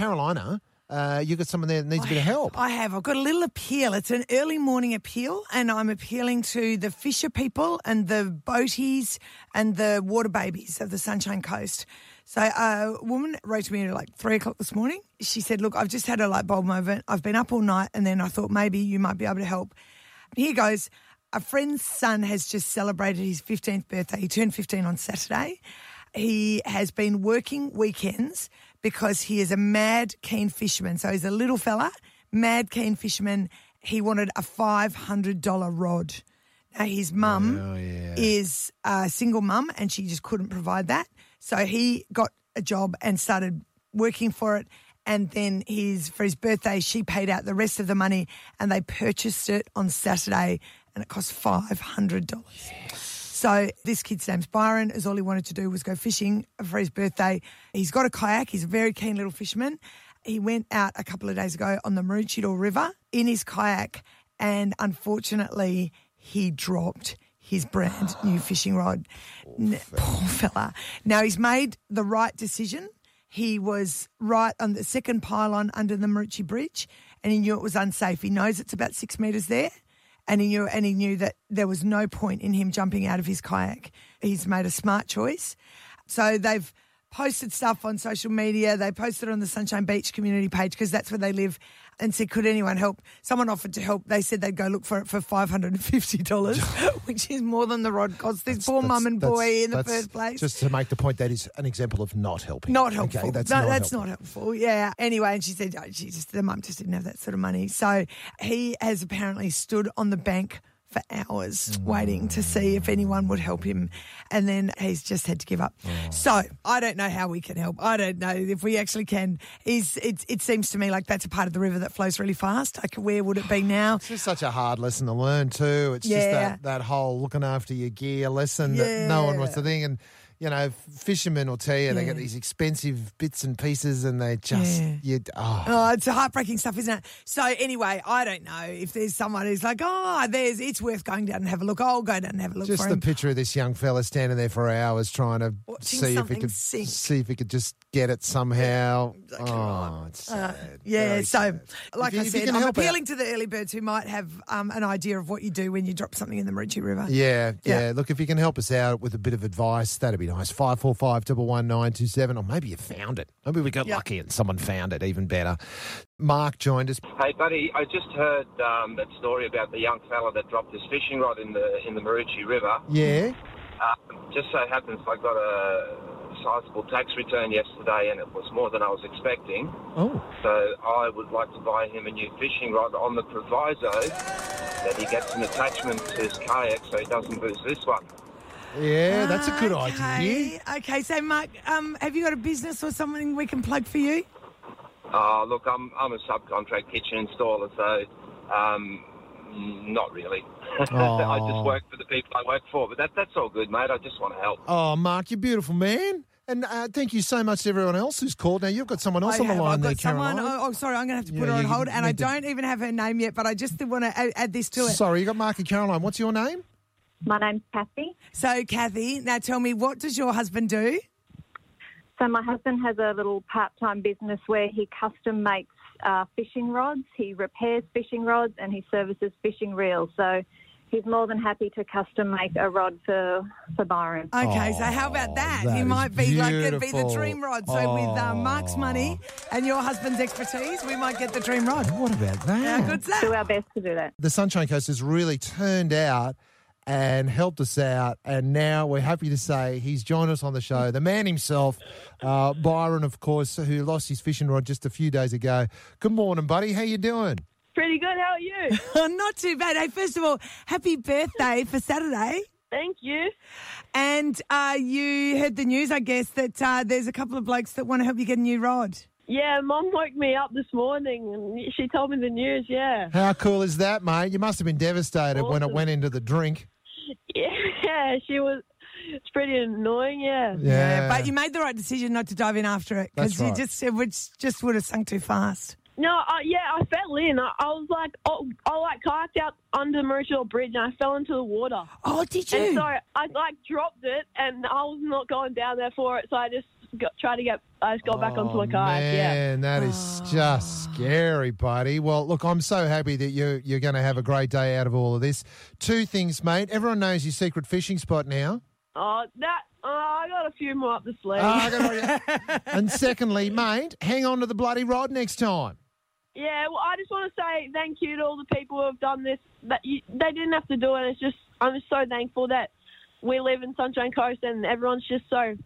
Carolina, uh, you got someone there that needs a bit of help. I have. I've got a little appeal. It's an early morning appeal, and I'm appealing to the fisher people and the boaties and the water babies of the Sunshine Coast. So a woman wrote to me at like three o'clock this morning. She said, "Look, I've just had a light bulb moment. I've been up all night, and then I thought maybe you might be able to help." Here goes. A friend's son has just celebrated his 15th birthday. He turned 15 on Saturday. He has been working weekends because he is a mad keen fisherman. So he's a little fella, mad keen fisherman. He wanted a $500 rod. Now his mum Oh, yeah. is a single mum and she just couldn't provide that. So he got a job and started working for it. And then his for his birthday, she paid out the rest of the money and they purchased it on Saturday and it cost five hundred dollars. So this kid's name's Byron. Is all he wanted to do was go fishing for his birthday. He's got a kayak. He's a very keen little fisherman. He went out a couple of days ago on the Maroochydore River in his kayak, and unfortunately, he dropped his brand new fishing rod. N- Poor fella. Now he's made the right decision. He was right on the second pylon under the Maroochy Bridge, and he knew it was unsafe. He knows it's about six metres there and he knew and he knew that there was no point in him jumping out of his kayak. He's made a smart choice. So they've posted stuff on social media. They posted on the Sunshine Beach community page because that's where they live and said, Could anyone help? Someone offered to help. They said they'd go look for it for five hundred and fifty dollars, which is more than the rod cost this poor mum and That's- boy in the first place. Just to make the point, that is an example of not helping. Not helpful. Okay, that's no, not that's helpful. not helpful. Yeah. Anyway, and she said, oh, she just the mum just didn't have that sort of money. So he has apparently stood on the bank for hours waiting to see if mm. anyone would help him, and then he's just had to give up. Oh. So I don't know how we can help. I don't know if we actually can. Is it? It seems to me like that's a part of the river that flows really fast. Like where would it be now? It's just such a hard lesson to learn too. It's just that, that whole looking after your gear lesson that no one wants to Yeah. think. And you know, fishermen will tell you they get these expensive bits and pieces, and they just Yeah. you. Oh, Oh, it's heartbreaking stuff, isn't it? So anyway, I don't know if there's someone who's like, oh, there's it's worth going down and have a look. I'll go down and have a look just the him. picture of this young fella standing there for hours trying to Watching see if he could sink. see if he could just get it somehow. exactly oh, it's Uh, sad. yeah, Very so sad. like you- I said, I'm help out- appealing to the early birds who might have um, an idea of what you do when you drop something in the Maroochy River. Yeah, yeah, Yeah. Look, if you can help us out with a bit of advice, that'd be nice. Five four five double one nine two seven, or maybe you found it. Maybe we got Yeah. lucky and someone found it. Even better. Mark joined us. Hey, buddy, I just heard um, that story about the young fella that dropped his fishing rod in the in the Maroochy River. Yeah. Uh, just so happens I got a sizable tax return yesterday, and it was more than I was expecting. Oh, So I would like to buy him a new fishing rod on the proviso that he gets an attachment to his kayak so he doesn't lose this one. Yeah. That's a good okay. idea. Okay, so Mark, um, have you got a business or something we can plug for you? Uh, look, I'm I'm a subcontract kitchen installer, so um, not really. I just work for the people I work for, but that that's all good, mate. I just want to help. Oh, Mark, you're beautiful, man. And uh, thank you so much to everyone else who's called. Now you've got someone else I on the have. line I've there, got someone. Caroline. Oh, oh, sorry, I'm going to have to Yeah, put her on hold, and I don't even have her name yet, but I just want to add, add this to it. Sorry, you got Mark and Caroline. What's your name? My name's Kathy. So, Kathy, now tell me, what does your husband do? So my husband has a little part-time business where he custom makes uh, fishing rods. He repairs fishing rods and he services fishing reels. So he's more than happy to custom make a rod for for Byron. Okay, so how about that? that he might be like it'd be the dream rod. So with uh, Mark's money and your husband's expertise, we might get the dream rod. What about that? How good's Do our best to do that. the Sunshine Coast has really turned out and helped us out. And now we're happy to say he's joined us on the show. The man himself, uh, Byron, of course, who lost his fishing rod just a few days ago. Good morning, buddy. How you doing? Pretty good. How are you? Not too bad. Hey, first of all, happy birthday for Saturday. Thank you. And uh, you heard the news, I guess, that uh, there's a couple of blokes that want to help you get a new rod. Yeah, Mum woke me up this morning and she told me the news. Yeah. How cool is that, mate? You must have been devastated when it went into the drink. Yeah, she was. It's pretty annoying. Yeah. Yeah. But you made the right decision not to dive in after it because That's you just it would, just would have sunk too fast. No, uh, yeah, I fell in. I, I was like, oh, I like kayaked out under Maroochydore Bridge and I fell into the water. Oh, did you? And you? so I like dropped it and I was not going down there for it. So I just got, tried to get. I just got back onto Oh, a kayak. Yeah. Man, that is just scary, buddy. Well, look, I'm so happy that you're you're going to have a great day out of all of this. Two things, mate. Everyone knows your secret fishing spot now. Oh, that. Uh, I got a few more up the sleeve. Ah, and secondly, mate, hang on to the bloody rod next time. Yeah, well, I just want to say thank you to all the people who have done this. That you, they didn't have to do it. It's just I'm just so thankful that we live in Sunshine Coast and everyone's just so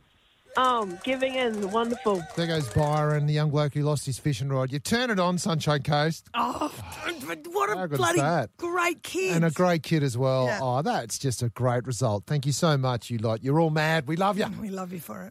um giving and wonderful. There goes Byron, the young bloke who lost his fishing rod. You turn it on, Sunshine Coast, Oh, what a good is bloody that? great kid. and a great kid as well. Yeah. Oh, that's just a great result. Thank you so much, you lot. You're all mad. We love you. We love you for it.